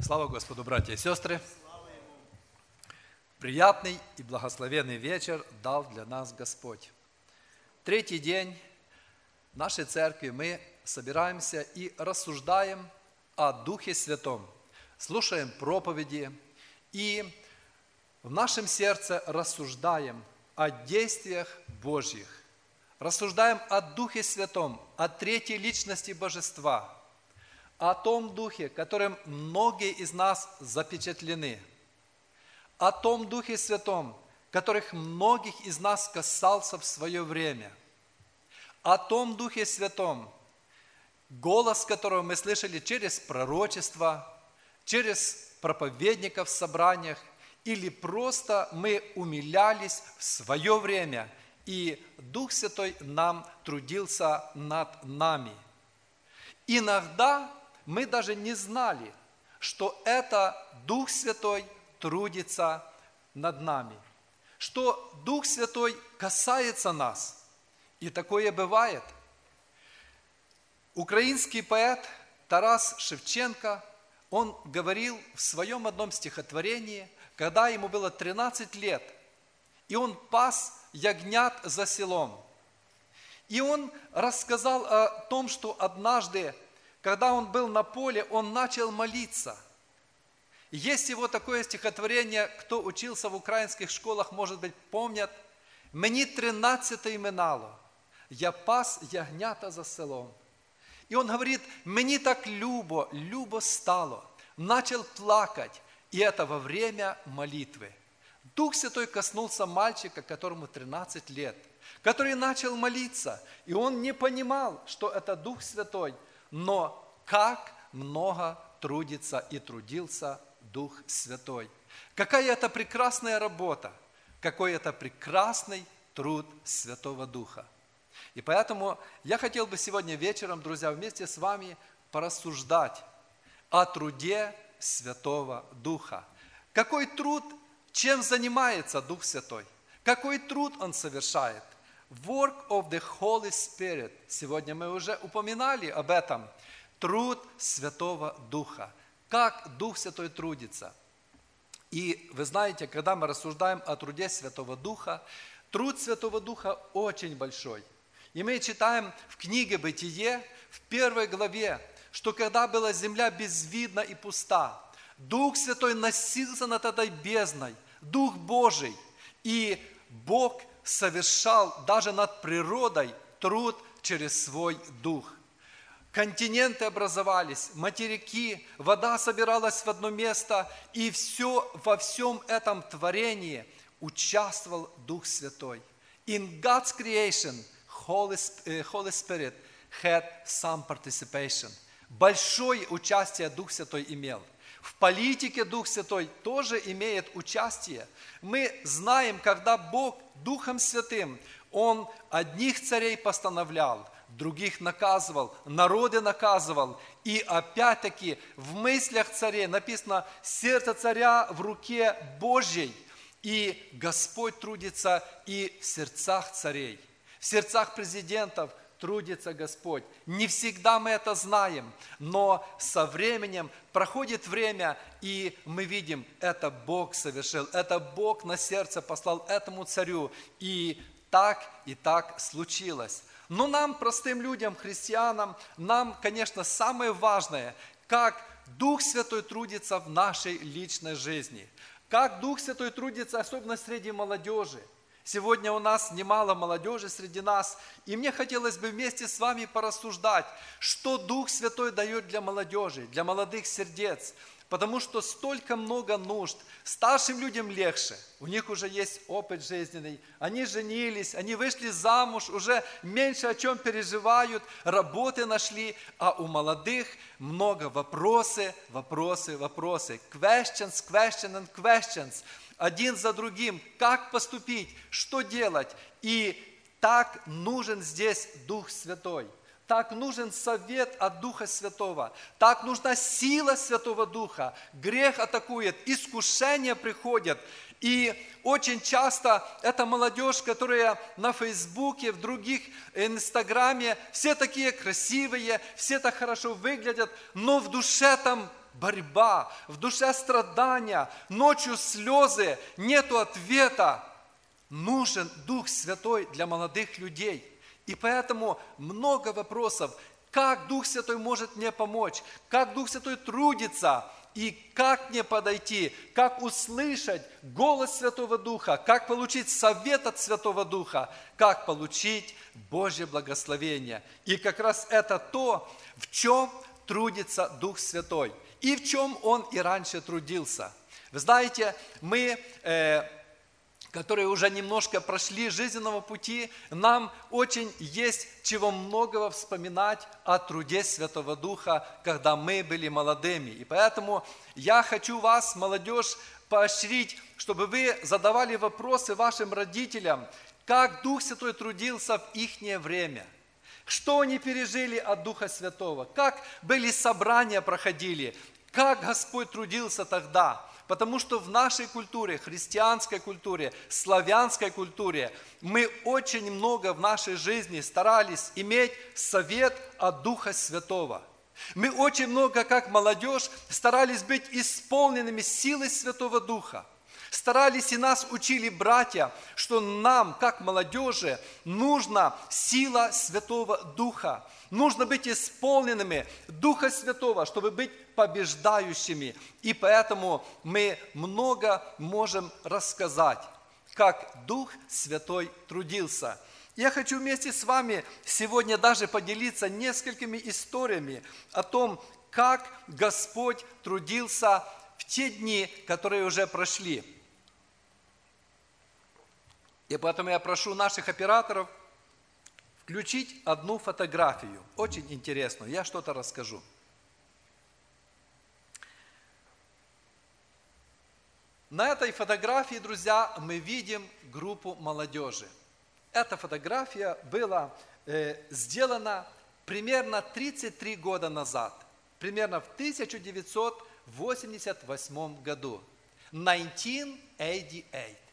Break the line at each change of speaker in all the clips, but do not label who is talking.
Слава Господу, братья и сестры! Приятный и благословенный вечер дал для нас Господь. Третий день нашей церкви мы собираемся и рассуждаем о Духе Святом, слушаем проповеди и в нашем сердце рассуждаем о действиях Божьих, рассуждаем о Духе Святом, о третьей личности Божества – о том Духе, которым многие из нас запечатлены, о том Духе Святом, которых многих из нас касался в свое время, о том Духе Святом, голос которого мы слышали через пророчество, через проповедников в собраниях, или просто мы умилялись в свое время, и Дух Святой нам трудился над нами. Иногда мы даже не знали, что это Дух Святой трудится над нами, что Дух Святой касается нас. И такое бывает. Украинский поэт Тарас Шевченко, он говорил в своем одном стихотворении, когда ему было 13 лет, и он пас ягнят за селом. И он рассказал о том, что однажды когда он был на поле, он начал молиться. Есть его такое стихотворение, кто учился в украинских школах, может быть, помнят. «Мені тринадцятий минало, я пас ягнята за селом». И он говорит, мне так любо, любо стало, начал плакать, и это во время молитвы. Дух Святой коснулся мальчика, которому 13 лет, который начал молиться, и он не понимал, что это Дух Святой – но как много трудится и трудился Дух Святой. Какая это прекрасная работа, какой это прекрасный труд Святого Духа. И поэтому я хотел бы сегодня вечером, друзья, вместе с вами порассуждать о труде Святого Духа. Какой труд, чем занимается Дух Святой? Какой труд Он совершает? Work of the Holy Spirit. Сегодня мы уже упоминали об этом. Труд Святого Духа. Как Дух Святой трудится. И вы знаете, когда мы рассуждаем о труде Святого Духа, труд Святого Духа очень большой. И мы читаем в книге «Бытие» в первой главе, что когда была земля безвидна и пуста, Дух Святой носился над этой бездной, Дух Божий, и Бог совершал даже над природой труд через свой дух. Континенты образовались, материки, вода собиралась в одно место, и все, во всем этом творении участвовал Дух Святой. In God's creation, Holy, э, Holy Spirit had some participation. Большое участие Дух Святой имел – в политике Дух Святой тоже имеет участие. Мы знаем, когда Бог Духом Святым, Он одних царей постановлял, других наказывал, народы наказывал. И опять-таки в мыслях царей написано «сердце царя в руке Божьей». И Господь трудится и в сердцах царей, в сердцах президентов, трудится Господь. Не всегда мы это знаем, но со временем проходит время, и мы видим, это Бог совершил, это Бог на сердце послал этому царю, и так и так случилось. Но нам, простым людям, христианам, нам, конечно, самое важное, как Дух Святой трудится в нашей личной жизни, как Дух Святой трудится, особенно среди молодежи – Сегодня у нас немало молодежи среди нас, и мне хотелось бы вместе с вами порассуждать, что Дух Святой дает для молодежи, для молодых сердец, потому что столько много нужд. Старшим людям легче, у них уже есть опыт жизненный, они женились, они вышли замуж, уже меньше о чем переживают, работы нашли, а у молодых много вопросы, вопросы, вопросы, questions, questions and questions – один за другим, как поступить, что делать. И так нужен здесь Дух Святой. Так нужен совет от Духа Святого. Так нужна сила Святого Духа. Грех атакует, искушения приходят. И очень часто эта молодежь, которая на Фейсбуке, в других Инстаграме, все такие красивые, все так хорошо выглядят, но в душе там борьба, в душе страдания, ночью слезы, нету ответа. Нужен Дух Святой для молодых людей. И поэтому много вопросов, как Дух Святой может мне помочь, как Дух Святой трудится, и как мне подойти, как услышать голос Святого Духа, как получить совет от Святого Духа, как получить Божье благословение. И как раз это то, в чем трудится Дух Святой, и в чем Он и раньше трудился. Вы знаете, мы э, которые уже немножко прошли жизненного пути, нам очень есть чего многого вспоминать о труде Святого Духа, когда мы были молодыми. И поэтому я хочу вас, молодежь, поощрить, чтобы вы задавали вопросы вашим родителям, как Дух Святой трудился в их время – что они пережили от Духа Святого, как были собрания проходили, как Господь трудился тогда. Потому что в нашей культуре, христианской культуре, славянской культуре, мы очень много в нашей жизни старались иметь совет от Духа Святого. Мы очень много, как молодежь, старались быть исполненными силой Святого Духа. Старались и нас учили братья, что нам, как молодежи, нужна сила Святого Духа. Нужно быть исполненными Духа Святого, чтобы быть побеждающими. И поэтому мы много можем рассказать, как Дух Святой трудился. Я хочу вместе с вами сегодня даже поделиться несколькими историями о том, как Господь трудился в те дни, которые уже прошли. И поэтому я прошу наших операторов включить одну фотографию, очень интересную, я что-то расскажу. На этой фотографии, друзья, мы видим группу молодежи. Эта фотография была э, сделана примерно 33 года назад, примерно в 1988 году. 1988.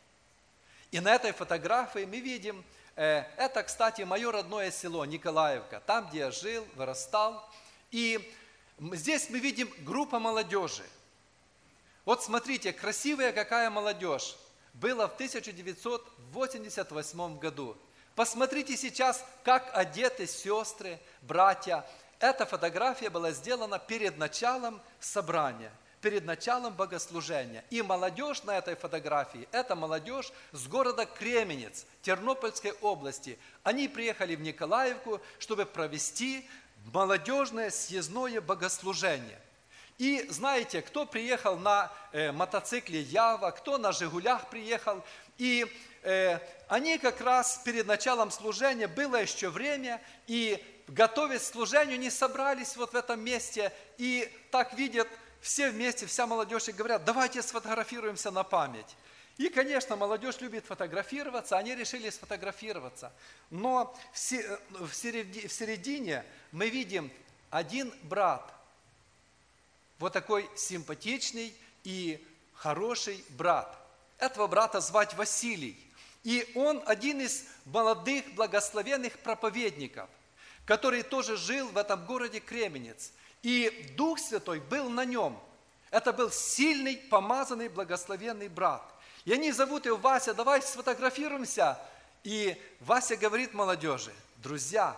И на этой фотографии мы видим, э, это, кстати, мое родное село Николаевка, там, где я жил, вырастал. И здесь мы видим группа молодежи – вот смотрите, красивая какая молодежь была в 1988 году. Посмотрите сейчас, как одеты сестры, братья. Эта фотография была сделана перед началом собрания, перед началом богослужения. И молодежь на этой фотографии, это молодежь с города Кременец, Тернопольской области. Они приехали в Николаевку, чтобы провести молодежное съездное богослужение. И знаете, кто приехал на э, мотоцикле Ява, кто на Жигулях приехал, и э, они как раз перед началом служения, было еще время, и готовясь к служению, не собрались вот в этом месте, и так видят все вместе, вся молодежь, и говорят, давайте сфотографируемся на память. И, конечно, молодежь любит фотографироваться, они решили сфотографироваться. Но в середине мы видим один брат, вот такой симпатичный и хороший брат. Этого брата звать Василий. И он один из молодых благословенных проповедников, который тоже жил в этом городе Кременец. И Дух Святой был на нем. Это был сильный, помазанный, благословенный брат. И они зовут его Вася, давай сфотографируемся. И Вася говорит молодежи, друзья,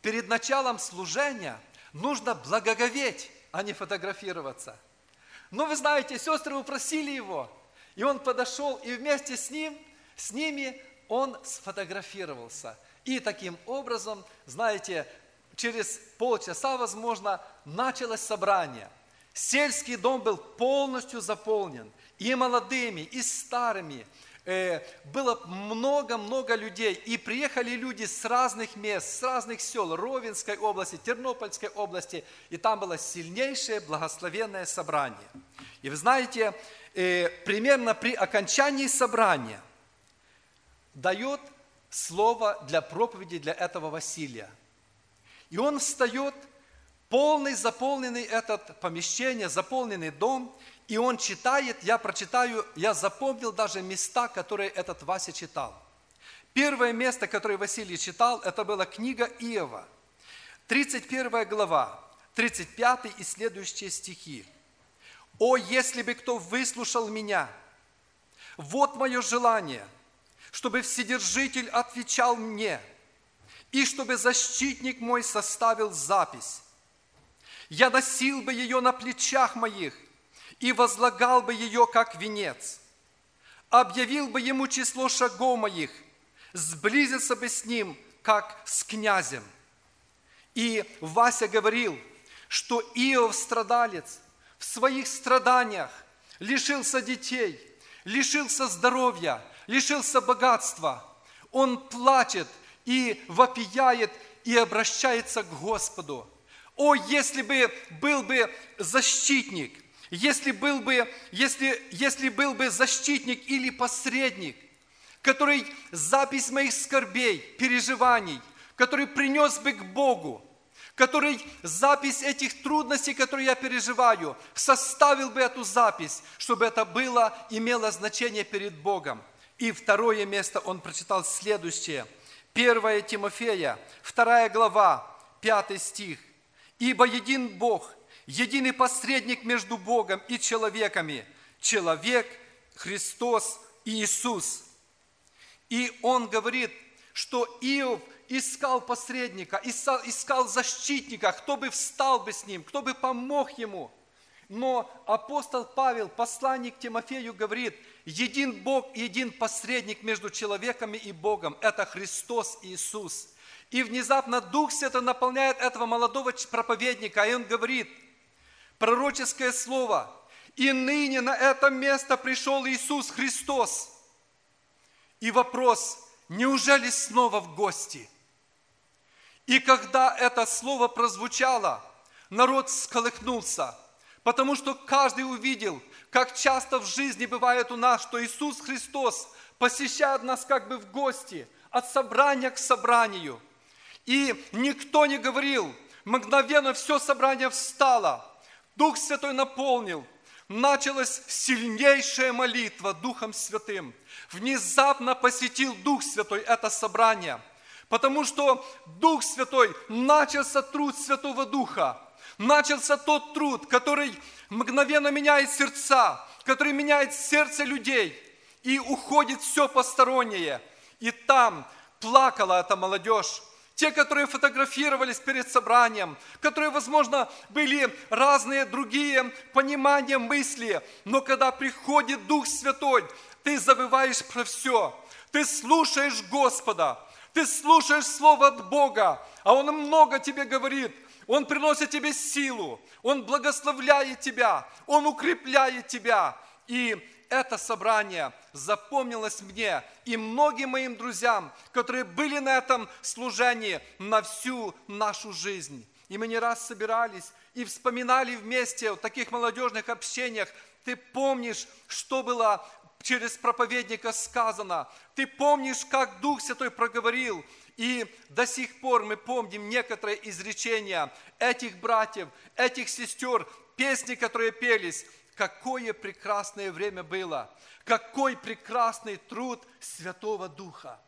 перед началом служения нужно благоговеть а не фотографироваться. Но вы знаете, сестры упросили его, и он подошел, и вместе с ним, с ними он сфотографировался. И таким образом, знаете, через полчаса, возможно, началось собрание. Сельский дом был полностью заполнен и молодыми, и старыми, Э, было много-много людей, и приехали люди с разных мест, с разных сел, Ровенской области, Тернопольской области, и там было сильнейшее благословенное собрание. И вы знаете, э, примерно при окончании собрания дает слово для проповеди для этого Василия. И он встает, полный, заполненный этот помещение, заполненный дом, и он читает, я прочитаю, я запомнил даже места, которые этот Вася читал. Первое место, которое Василий читал, это была книга Иова, 31 глава, 35 и следующие стихи. О, если бы кто выслушал меня! Вот мое желание, чтобы Вседержитель отвечал мне, и чтобы защитник мой составил запись. Я носил бы ее на плечах моих и возлагал бы ее, как венец. Объявил бы ему число шагов моих, сблизился бы с ним, как с князем. И Вася говорил, что Иов страдалец в своих страданиях лишился детей, лишился здоровья, лишился богатства. Он плачет и вопияет и обращается к Господу. О, если бы был бы защитник, если был бы, если, если был бы защитник или посредник, который запись моих скорбей, переживаний, который принес бы к Богу, который запись этих трудностей, которые я переживаю, составил бы эту запись, чтобы это было, имело значение перед Богом. И второе место он прочитал следующее. 1 Тимофея, 2 глава, 5 стих. «Ибо един Бог, единый посредник между Богом и человеками, человек, Христос Иисус». И он говорит, что Иов – искал посредника, искал защитника, кто бы встал бы с ним, кто бы помог ему. Но апостол Павел, посланник Тимофею, говорит, един Бог, един посредник между человеками и Богом, это Христос Иисус. И внезапно Дух Святой наполняет этого молодого проповедника, и он говорит, пророческое слово, и ныне на это место пришел Иисус Христос. И вопрос, неужели снова в гости – и когда это слово прозвучало, народ сколыхнулся, потому что каждый увидел, как часто в жизни бывает у нас, что Иисус Христос посещает нас как бы в гости, от собрания к собранию. И никто не говорил, мгновенно все собрание встало, Дух Святой наполнил, началась сильнейшая молитва Духом Святым. Внезапно посетил Дух Святой это собрание – Потому что Дух Святой, начался труд Святого Духа, начался тот труд, который мгновенно меняет сердца, который меняет сердце людей, и уходит все постороннее. И там плакала эта молодежь, те, которые фотографировались перед собранием, которые, возможно, были разные другие понимания, мысли, но когда приходит Дух Святой, ты забываешь про все, ты слушаешь Господа, ты слушаешь Слово от Бога, а Он много тебе говорит. Он приносит тебе силу, Он благословляет тебя, Он укрепляет тебя. И это собрание запомнилось мне и многим моим друзьям, которые были на этом служении на всю нашу жизнь. И мы не раз собирались и вспоминали вместе в таких молодежных общениях. Ты помнишь, что было через проповедника сказано. Ты помнишь, как Дух Святой проговорил, и до сих пор мы помним некоторые изречения этих братьев, этих сестер, песни, которые пелись. Какое прекрасное время было, какой прекрасный труд Святого Духа.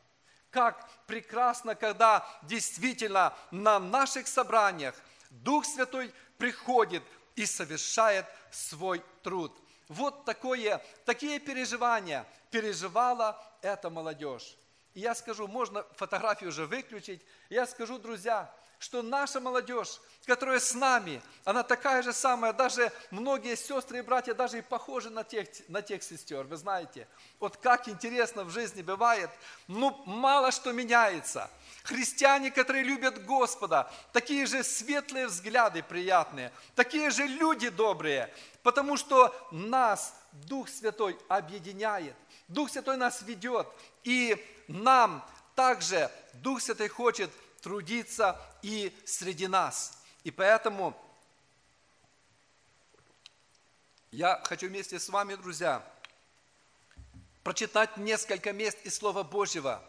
Как прекрасно, когда действительно на наших собраниях Дух Святой приходит и совершает свой труд – вот такое, такие переживания переживала эта молодежь. И я скажу, можно фотографию уже выключить. Я скажу, друзья, что наша молодежь, которая с нами, она такая же самая, даже многие сестры и братья даже и похожи на тех, на тех сестер, вы знаете. Вот как интересно в жизни бывает, ну мало что меняется. Христиане, которые любят Господа, такие же светлые взгляды приятные, такие же люди добрые, потому что нас Дух Святой объединяет, Дух Святой нас ведет, и нам также Дух Святой хочет трудиться и среди нас. И поэтому я хочу вместе с вами, друзья, прочитать несколько мест из Слова Божьего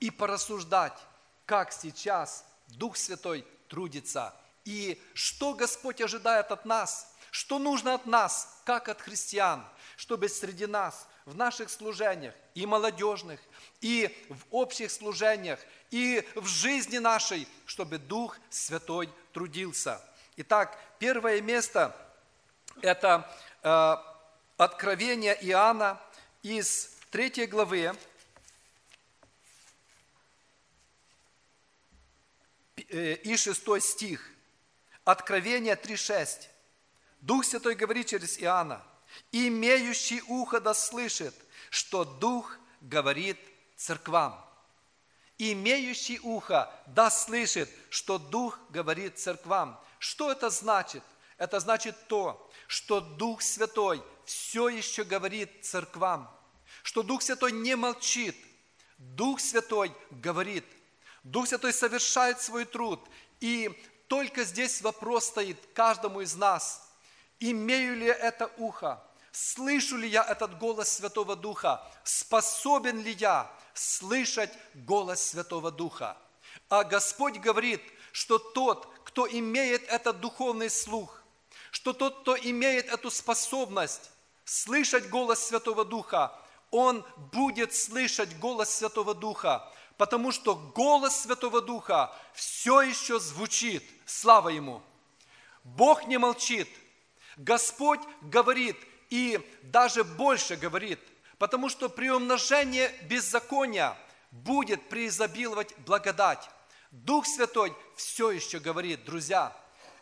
и порассуждать, как сейчас Дух Святой трудится и что Господь ожидает от нас, что нужно от нас, как от христиан, чтобы среди нас, в наших служениях, и молодежных, и в общих служениях, и в жизни нашей, чтобы Дух Святой трудился. Итак, первое место – это э, Откровения Иоанна из 3 главы, э, и 6 стих. Откровение 3.6. Дух Святой говорит через Иоанна, «Имеющий ухо да слышит, что Дух говорит церквам». Имеющий ухо да слышит, что Дух говорит церквам. Что это значит? Это значит то, что Дух Святой все еще говорит церквам, что Дух Святой не молчит, Дух Святой говорит, Дух Святой совершает свой труд, и только здесь вопрос стоит каждому из нас, имею ли это ухо, слышу ли я этот голос Святого Духа, способен ли я слышать голос Святого Духа. А Господь говорит, что тот, кто имеет этот духовный слух, что тот, кто имеет эту способность слышать голос Святого Духа, он будет слышать голос Святого Духа, потому что голос Святого Духа все еще звучит. Слава Ему! Бог не молчит. Господь говорит и даже больше говорит, потому что при умножении беззакония будет преизобиловать благодать. Дух Святой все еще говорит, друзья,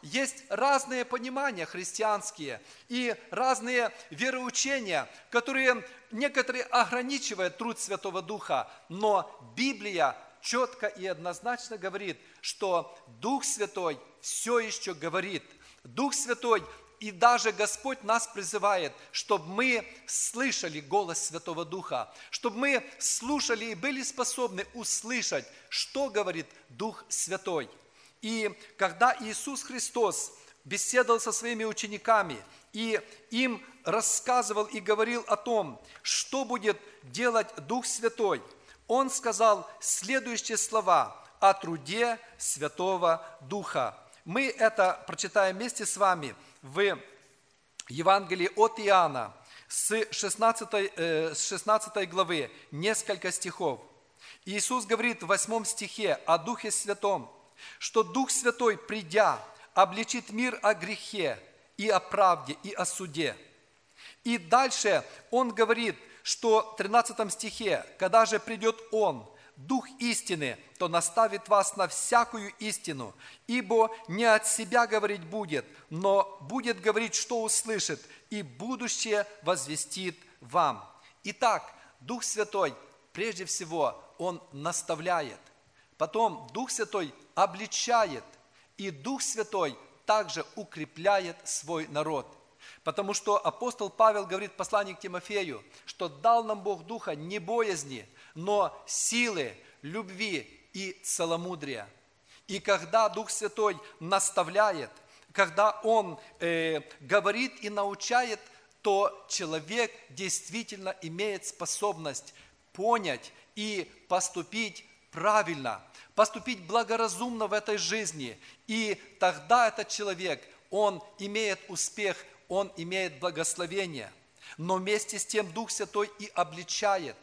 есть разные понимания христианские и разные вероучения, которые некоторые ограничивают труд Святого Духа, но Библия четко и однозначно говорит, что Дух Святой все еще говорит. Дух Святой и даже Господь нас призывает, чтобы мы слышали голос Святого Духа, чтобы мы слушали и были способны услышать, что говорит Дух Святой – и когда Иисус Христос беседовал со своими учениками и им рассказывал и говорил о том, что будет делать Дух Святой, Он сказал следующие слова о труде Святого Духа. Мы это прочитаем вместе с вами в Евангелии от Иоанна с 16, э, с 16 главы, несколько стихов. Иисус говорит в 8 стихе о Духе Святом – что Дух Святой, придя, обличит мир о грехе и о правде, и о суде. И дальше он говорит, что в 13 стихе, когда же придет Он, Дух истины, то наставит вас на всякую истину, ибо не от себя говорить будет, но будет говорить, что услышит, и будущее возвестит вам. Итак, Дух Святой, прежде всего, Он наставляет. Потом Дух Святой обличает, и Дух Святой также укрепляет свой народ. Потому что апостол Павел говорит в послании к Тимофею, что дал нам Бог Духа не боязни, но силы, любви и целомудрия. И когда Дух Святой наставляет, когда Он э, говорит и научает, то человек действительно имеет способность понять и поступить правильно – поступить благоразумно в этой жизни. И тогда этот человек, он имеет успех, он имеет благословение. Но вместе с тем Дух Святой и обличает.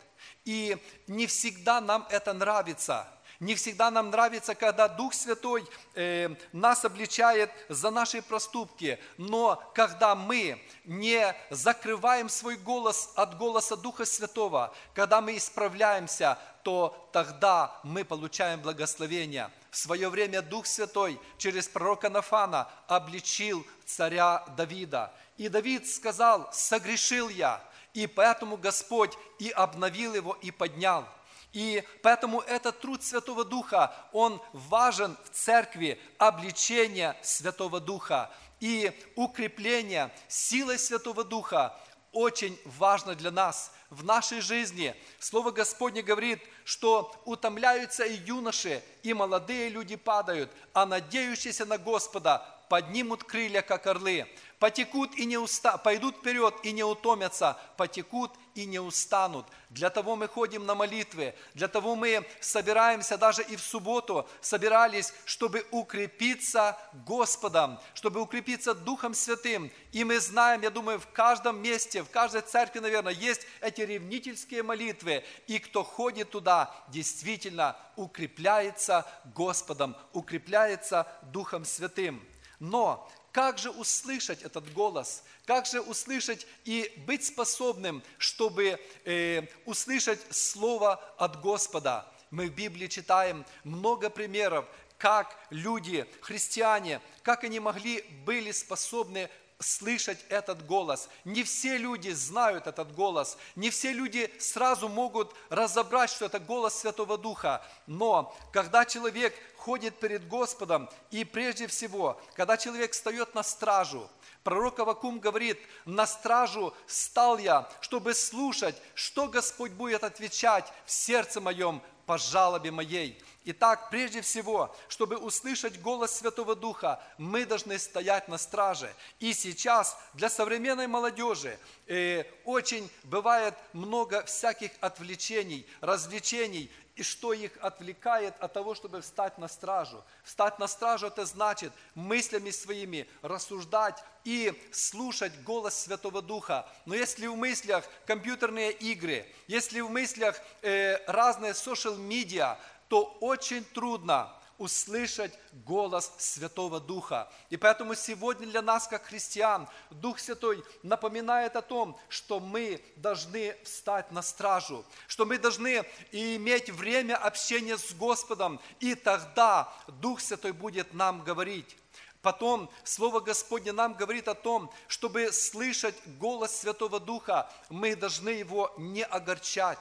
И не всегда нам это нравится – не всегда нам нравится, когда Дух Святой э, нас обличает за наши проступки, но когда мы не закрываем свой голос от голоса Духа Святого, когда мы исправляемся, то тогда мы получаем благословение. В свое время Дух Святой через пророка Нафана обличил царя Давида. И Давид сказал, согрешил я, и поэтому Господь и обновил его, и поднял – и поэтому этот труд Святого Духа, он важен в церкви, обличение Святого Духа и укрепление силой Святого Духа очень важно для нас в нашей жизни. Слово Господне говорит, что утомляются и юноши, и молодые люди падают, а надеющиеся на Господа поднимут крылья, как орлы потекут и не уста, пойдут вперед и не утомятся, потекут и не устанут. Для того мы ходим на молитвы, для того мы собираемся даже и в субботу, собирались, чтобы укрепиться Господом, чтобы укрепиться Духом Святым. И мы знаем, я думаю, в каждом месте, в каждой церкви, наверное, есть эти ревнительские молитвы. И кто ходит туда, действительно укрепляется Господом, укрепляется Духом Святым. Но как же услышать этот голос? Как же услышать и быть способным, чтобы э, услышать Слово от Господа? Мы в Библии читаем много примеров, как люди, христиане, как они могли, были способны слышать этот голос. Не все люди знают этот голос, не все люди сразу могут разобрать, что это голос Святого Духа. Но когда человек ходит перед Господом, и прежде всего, когда человек встает на стражу, Пророк Авакум говорит, на стражу стал я, чтобы слушать, что Господь будет отвечать в сердце моем по жалобе моей. Итак, прежде всего, чтобы услышать голос Святого Духа, мы должны стоять на страже. И сейчас для современной молодежи э, очень бывает много всяких отвлечений, развлечений, и что их отвлекает от того, чтобы встать на стражу. Встать на стражу – это значит мыслями своими рассуждать и слушать голос Святого Духа. Но если в мыслях компьютерные игры, если в мыслях э, разные social-медиа, то очень трудно услышать голос Святого Духа. И поэтому сегодня для нас, как христиан, Дух Святой напоминает о том, что мы должны встать на стражу, что мы должны иметь время общения с Господом, и тогда Дух Святой будет нам говорить. Потом Слово Господне нам говорит о том, чтобы слышать голос Святого Духа, мы должны его не огорчать.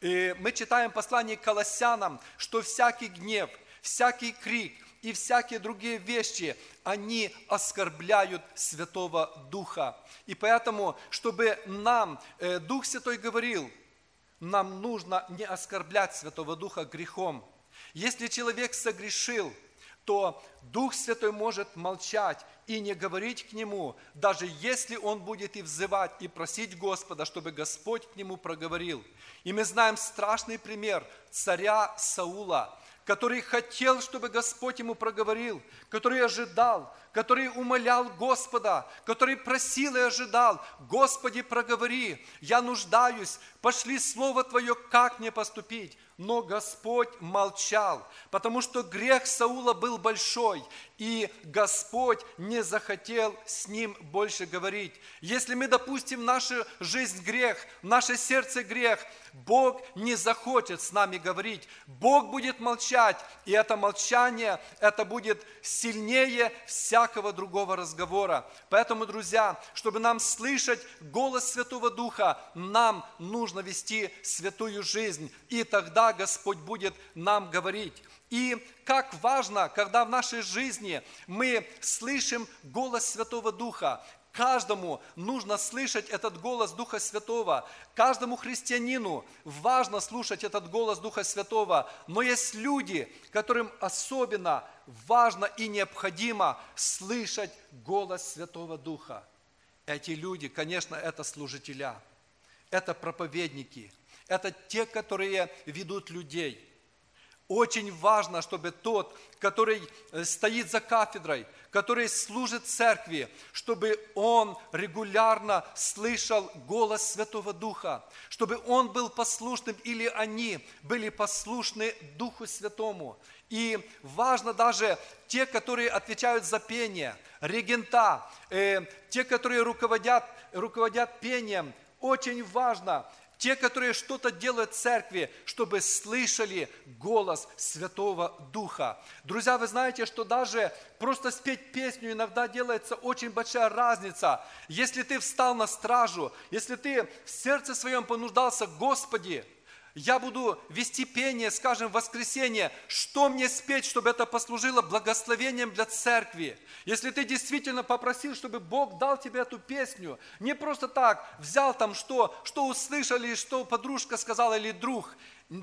И мы читаем послание к Колоссянам, что всякий гнев, всякий крик и всякие другие вещи, они оскорбляют Святого Духа. И поэтому, чтобы нам, э, Дух Святой говорил, нам нужно не оскорблять Святого Духа грехом. Если человек согрешил, то Дух Святой может молчать и не говорить к нему, даже если он будет и взывать, и просить Господа, чтобы Господь к нему проговорил. И мы знаем страшный пример царя Саула, который хотел, чтобы Господь ему проговорил, который ожидал, который умолял Господа, который просил и ожидал, Господи, проговори, я нуждаюсь, пошли Слово Твое, как мне поступить. Но Господь молчал, потому что грех Саула был большой, и Господь не захотел с ним больше говорить. Если мы допустим нашу жизнь грех, наше сердце грех, Бог не захочет с нами говорить. Бог будет молчать, и это молчание, это будет сильнее всякого другого разговора. Поэтому, друзья, чтобы нам слышать голос Святого Духа, нам нужно вести святую жизнь, и тогда Господь будет нам говорить. И как важно, когда в нашей жизни мы слышим голос Святого Духа, Каждому нужно слышать этот голос Духа Святого. Каждому христианину важно слушать этот голос Духа Святого. Но есть люди, которым особенно важно и необходимо слышать голос Святого Духа. Эти люди, конечно, это служителя, это проповедники, это те, которые ведут людей – очень важно, чтобы тот, который э, стоит за кафедрой, который служит церкви, чтобы он регулярно слышал голос Святого Духа, чтобы он был послушным или они были послушны Духу Святому. И важно даже те, которые отвечают за пение, регента, э, те, которые руководят, руководят пением, очень важно, те, которые что-то делают в церкви, чтобы слышали голос Святого Духа. Друзья, вы знаете, что даже просто спеть песню иногда делается очень большая разница. Если ты встал на стражу, если ты в сердце своем понуждался, Господи, я буду вести пение, скажем, в воскресенье, что мне спеть, чтобы это послужило благословением для церкви. Если ты действительно попросил, чтобы Бог дал тебе эту песню, не просто так взял там что, что услышали, что подружка сказала или друг,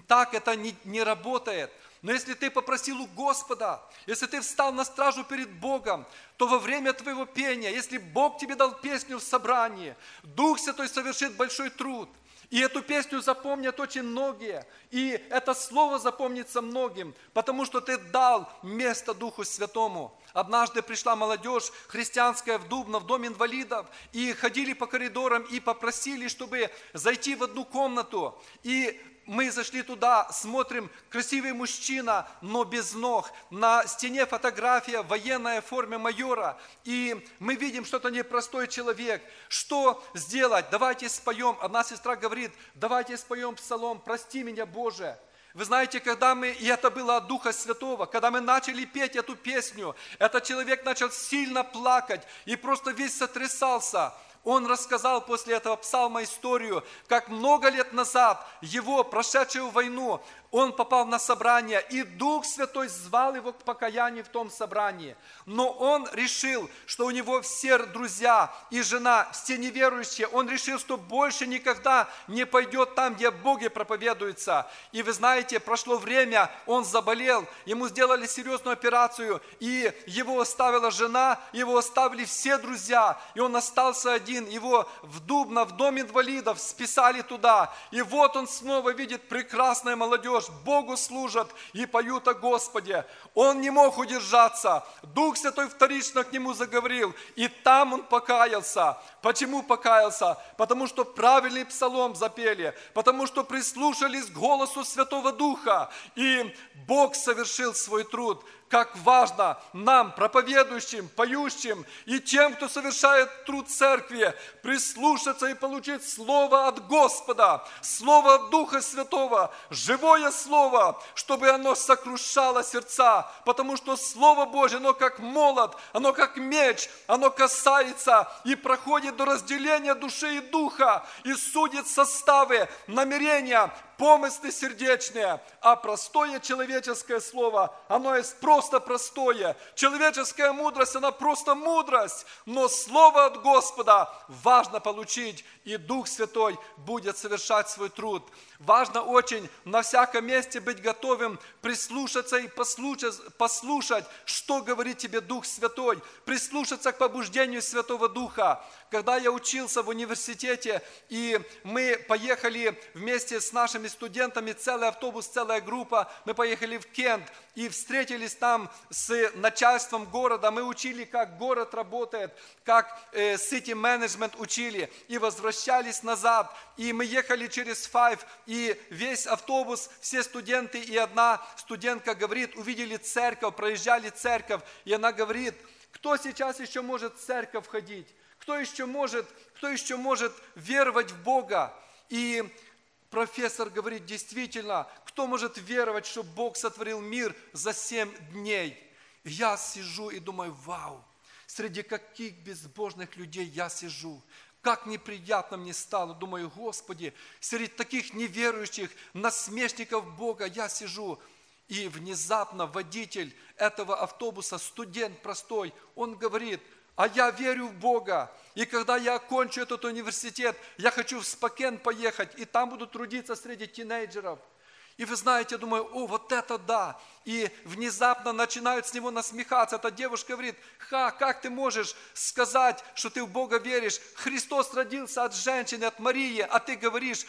так это не, не работает. Но если ты попросил у Господа, если ты встал на стражу перед Богом, то во время твоего пения, если Бог тебе дал песню в собрании, Дух Святой совершит большой труд – и эту песню запомнят очень многие. И это слово запомнится многим, потому что ты дал место Духу Святому. Однажды пришла молодежь христианская в Дубно, в дом инвалидов, и ходили по коридорам и попросили, чтобы зайти в одну комнату. И мы зашли туда, смотрим, красивый мужчина, но без ног. На стене фотография в военной форме майора. И мы видим, что это непростой человек. Что сделать? Давайте споем. Одна сестра говорит, давайте споем псалом, прости меня, Боже. Вы знаете, когда мы, и это было от Духа Святого, когда мы начали петь эту песню, этот человек начал сильно плакать и просто весь сотрясался. Он рассказал после этого псалма историю, как много лет назад его, прошедшую войну, он попал на собрание, и Дух Святой звал его к покаянию в том собрании. Но он решил, что у него все друзья и жена, все неверующие, он решил, что больше никогда не пойдет там, где Боги проповедуются. И вы знаете, прошло время, он заболел, ему сделали серьезную операцию, и его оставила жена, его оставили все друзья, и он остался один, его в Дубно, в дом инвалидов списали туда. И вот он снова видит прекрасная молодежь, молодежь Богу служат и поют о Господе. Он не мог удержаться. Дух Святой вторично к нему заговорил, и там он покаялся. Почему покаялся? Потому что правильный псалом запели, потому что прислушались к голосу Святого Духа, и Бог совершил свой труд как важно нам, проповедующим, поющим и тем, кто совершает труд церкви, прислушаться и получить Слово от Господа, Слово Духа Святого, живое Слово, чтобы оно сокрушало сердца, потому что Слово Божье, оно как молот, оно как меч, оно касается и проходит до разделения души и духа, и судит составы, намерения, помыслы сердечные, а простое человеческое слово, оно есть просто простое. Человеческая мудрость, она просто мудрость, но слово от Господа важно получить, и Дух Святой будет совершать свой труд. Важно очень на всяком месте быть готовым прислушаться и послушать, послушать, что говорит тебе Дух Святой, прислушаться к побуждению Святого Духа. Когда я учился в университете, и мы поехали вместе с нашими студентами, целый автобус, целая группа, мы поехали в Кент и встретились там с начальством города, мы учили, как город работает, как э, city management учили, и возвращались назад, и мы ехали через Five, и весь автобус, все студенты, и одна студентка говорит, увидели церковь, проезжали церковь, и она говорит, кто сейчас еще может в церковь ходить? Кто еще может, кто еще может веровать в Бога? И профессор говорит, действительно, кто может веровать, что Бог сотворил мир за семь дней? я сижу и думаю, вау, среди каких безбожных людей я сижу. Как неприятно мне стало, думаю, Господи, среди таких неверующих, насмешников Бога я сижу. И внезапно водитель этого автобуса, студент простой, он говорит – а я верю в Бога. И когда я окончу этот университет, я хочу в Спокен поехать, и там буду трудиться среди тинейджеров. И вы знаете, я думаю, о, вот это да. И внезапно начинают с него насмехаться. Эта девушка говорит, ха, как ты можешь сказать, что ты в Бога веришь? Христос родился от женщины, от Марии, а ты говоришь,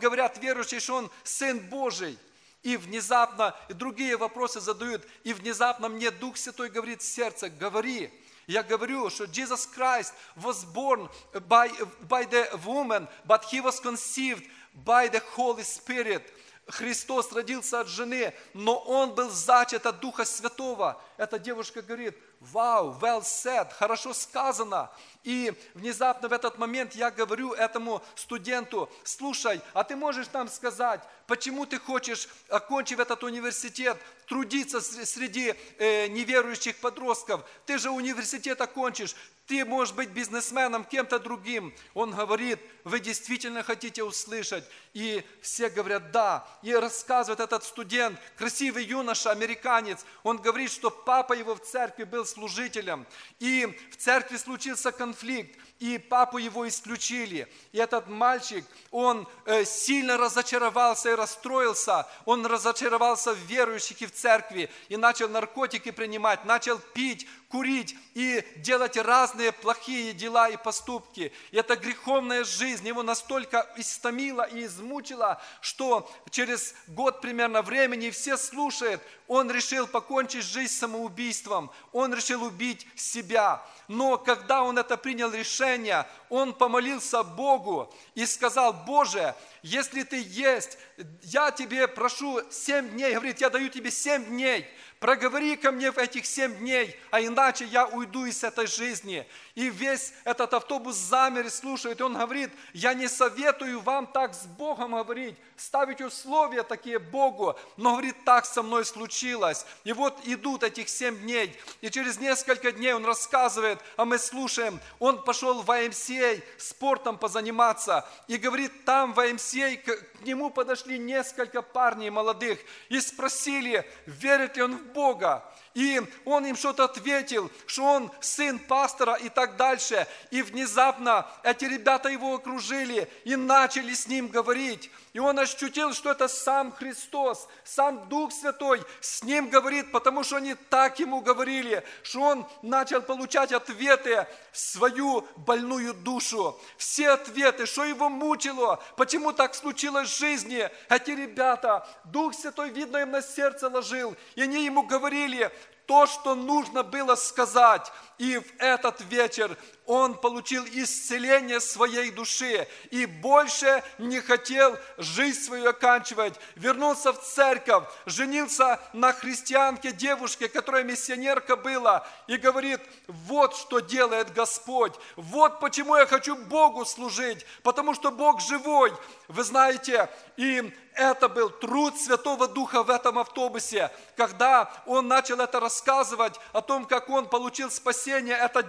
говорят верующие, что Он Сын Божий. И внезапно и другие вопросы задают, и внезапно мне Дух Святой говорит в сердце, говори, я говорю, что Jesus Christ was born by, by the woman, but he was conceived by the Holy Spirit. Христос родился от жены, но он был зачат от Духа Святого. Эта девушка говорит, вау, well said, хорошо сказано. И внезапно в этот момент я говорю этому студенту, слушай, а ты можешь нам сказать, почему ты хочешь, окончив этот университет, трудиться среди э, неверующих подростков? Ты же университет окончишь, ты можешь быть бизнесменом, кем-то другим. Он говорит, вы действительно хотите услышать. И все говорят, да. И рассказывает этот студент, красивый юноша, американец, он говорит, что папа его в церкви был служителем. И в церкви случился конфликт и папу его исключили. И этот мальчик, он э, сильно разочаровался и расстроился. Он разочаровался в верующих и в церкви, и начал наркотики принимать, начал пить, курить и делать разные плохие дела и поступки. И эта греховная жизнь его настолько истомила и измучила, что через год примерно времени все слушают, он решил покончить жизнь самоубийством, он решил убить себя. Но когда он это принял решение, он помолился Богу и сказал, Боже, если ты есть, я тебе прошу семь дней, говорит, я даю тебе семь дней, проговори ко мне в этих семь дней, а иначе я уйду из этой жизни. И весь этот автобус замер и слушает. И он говорит, я не советую вам так с Богом говорить, ставить условия такие Богу. Но, говорит, так со мной случилось. И вот идут этих семь дней. И через несколько дней он рассказывает, а мы слушаем. Он пошел в АМСА спортом позаниматься. И говорит, там в АМСА к нему подошли несколько парней молодых и спросили, верит ли он в Бога. И он им что-то ответил, что он сын пастора и так дальше. И внезапно эти ребята его окружили и начали с ним говорить. И он ощутил, что это сам Христос, сам Дух Святой с ним говорит, потому что они так ему говорили, что он начал получать ответы в свою больную душу. Все ответы, что его мучило, почему так случилось в жизни. Эти ребята, Дух Святой, видно, им на сердце ложил. И они ему говорили, то, что нужно было сказать. И в этот вечер он получил исцеление своей души и больше не хотел жизнь свою оканчивать. Вернулся в церковь, женился на христианке, девушке, которая миссионерка была, и говорит, вот что делает Господь, вот почему я хочу Богу служить, потому что Бог живой. Вы знаете, и это был труд Святого Духа в этом автобусе. Когда он начал это рассказывать о том, как он получил спасение, эта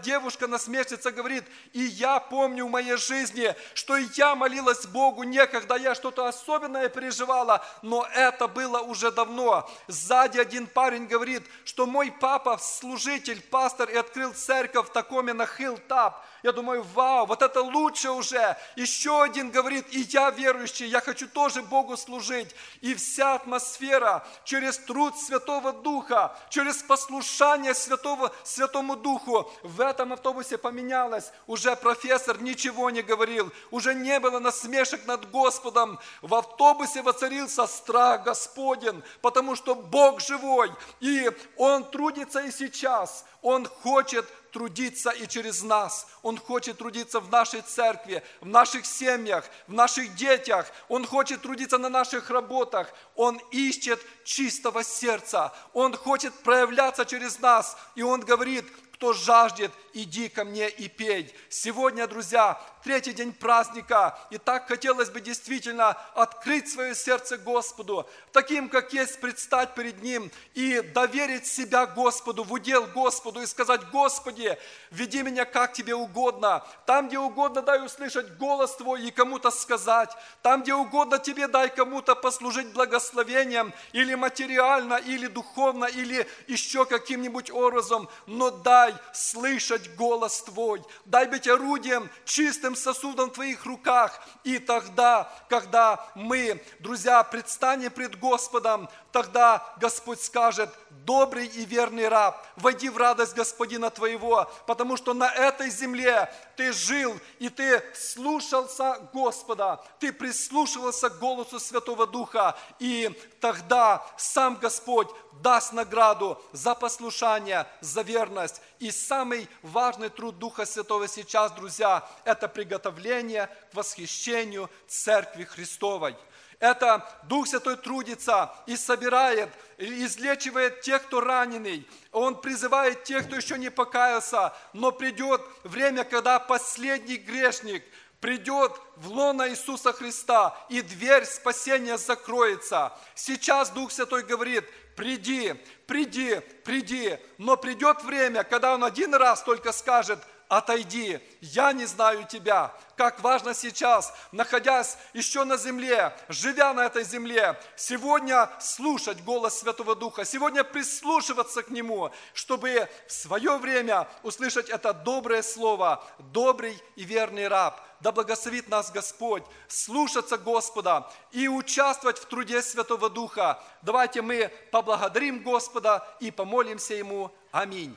говорит, и я помню в моей жизни, что я молилась Богу некогда, я что-то особенное переживала, но это было уже давно. Сзади один парень говорит, что мой папа служитель, пастор и открыл церковь в Такоме на Хилтап. Я думаю, вау, вот это лучше уже. Еще один говорит, и я верующий, я хочу тоже Богу служить. И вся атмосфера через труд Святого Духа, через послушание Святого, Святому Духу в этом автобусе поменялась. Уже профессор ничего не говорил, уже не было насмешек над Господом. В автобусе воцарился страх Господен, потому что Бог живой, и Он трудится и сейчас. Он хочет трудиться и через нас. Он хочет трудиться в нашей церкви, в наших семьях, в наших детях. Он хочет трудиться на наших работах. Он ищет чистого сердца. Он хочет проявляться через нас. И Он говорит, кто жаждет, иди ко мне и пей. Сегодня, друзья, третий день праздника, и так хотелось бы действительно открыть свое сердце Господу, таким, как есть, предстать перед Ним и доверить себя Господу, в удел Господу и сказать, Господи, веди меня как Тебе угодно. Там, где угодно, дай услышать голос Твой и кому-то сказать. Там, где угодно Тебе, дай кому-то послужить благословением или материально, или духовно, или еще каким-нибудь образом, но дай дай слышать голос Твой, дай быть орудием, чистым сосудом в Твоих руках. И тогда, когда мы, друзья, предстанем пред Господом, тогда Господь скажет, добрый и верный раб, войди в радость Господина твоего, потому что на этой земле ты жил, и ты слушался Господа, ты прислушивался к голосу Святого Духа, и тогда сам Господь даст награду за послушание, за верность. И самый важный труд Духа Святого сейчас, друзья, это приготовление к восхищению Церкви Христовой – это Дух Святой трудится и собирает, и излечивает тех, кто раненый. Он призывает тех, кто еще не покаялся. Но придет время, когда последний грешник придет в лоно Иисуса Христа, и дверь спасения закроется. Сейчас Дух Святой говорит, приди, приди, приди. Но придет время, когда Он один раз только скажет, отойди, я не знаю тебя. Как важно сейчас, находясь еще на земле, живя на этой земле, сегодня слушать голос Святого Духа, сегодня прислушиваться к Нему, чтобы в свое время услышать это доброе слово, добрый и верный раб. Да благословит нас Господь, слушаться Господа и участвовать в труде Святого Духа. Давайте мы поблагодарим Господа и помолимся Ему. Аминь.